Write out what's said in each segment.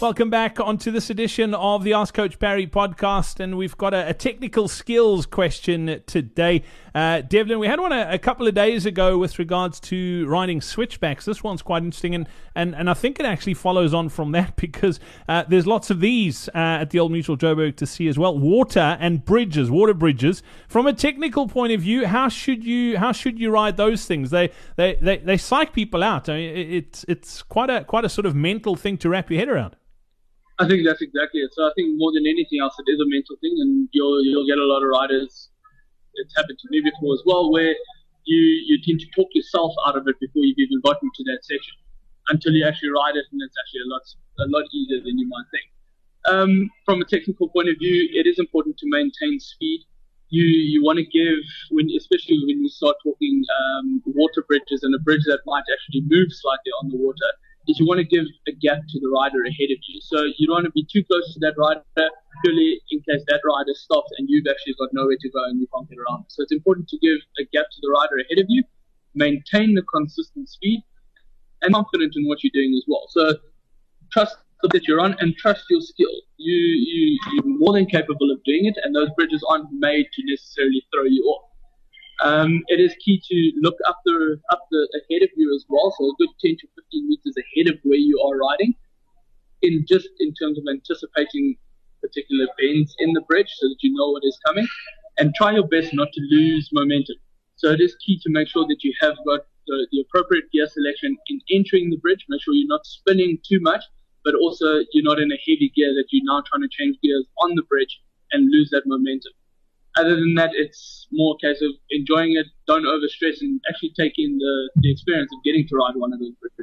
Welcome back onto this edition of the Ask Coach Parry podcast, and we've got a, a technical skills question today. Uh, Devlin, we had one a, a, couple of days ago with regards to riding switchbacks. This one's quite interesting, and, and, and I think it actually follows on from that because uh, there's lots of these uh, at the Old Mutual Joburg2c as well. Water and bridges, water bridges. From a technical point of view, how should you how should you ride those things? They they they, they psych people out. I mean, it's it's quite a quite a sort of mental thing to wrap your head around. I think that's exactly it. So I think more than anything else, it is a mental thing, and you'll you'll get a lot of riders. It's happened to me before as well, where you you tend to talk yourself out of it before you've even gotten to that section, until you actually ride it, and it's actually a lot a lot easier than you might think. Um, from a technical point of view, it is important to maintain speed. You you want to give when especially when you start talking um, water bridges and a bridge that might actually move slightly on the water is you want to give a gap to the rider ahead of you. So you don't want to be too close to that rider purely in case that rider stops and you've actually got nowhere to go and you can't get around. So it's important to give a gap to the rider ahead of you, maintain the consistent speed, and confident in what you're doing as well. So trust that you're on and trust your skill. You, you, you're more than capable of doing it, and those bridges aren't made to necessarily throw you off. Um, it is key to look up the up the ahead of you as well, so a good 10 to 15 meters ahead of where you are riding, in just in terms of anticipating particular bends in the bridge, so that you know what is coming, and try your best not to lose momentum. So it is key to make sure that you have got the, the appropriate gear selection in entering the bridge. Make sure you're not spinning too much, but also you're not in a heavy gear that you're now trying to change gears on the bridge and lose that momentum other than that, it's more a case of enjoying it, don't overstress, and actually take in the, the experience of getting to ride one of those bridges.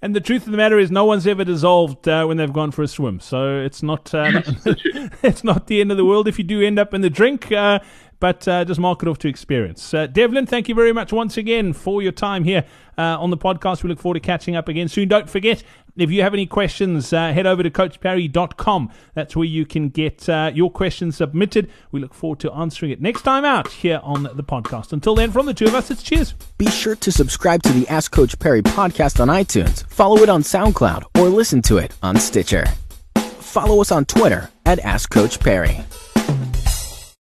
And the truth of the matter is, no one's ever dissolved uh, when they've gone for a swim. So it's not uh, it's not the end of the world if you do end up in the drink. Uh, but uh, just mark it off to experience. Uh, Devlin, thank you very much once again for your time here uh, on the podcast. We look forward to catching up again soon. Don't forget, if you have any questions, uh, head over to coachparry.com. That's where you can get uh, your questions submitted. We look forward to answering it next time out here on the podcast. Until then, from the two of us, it's cheers. Be sure to subscribe to the Ask Coach Parry podcast on iTunes, follow it on SoundCloud, or listen to it on Stitcher. Follow us on Twitter at Ask Coach Parry.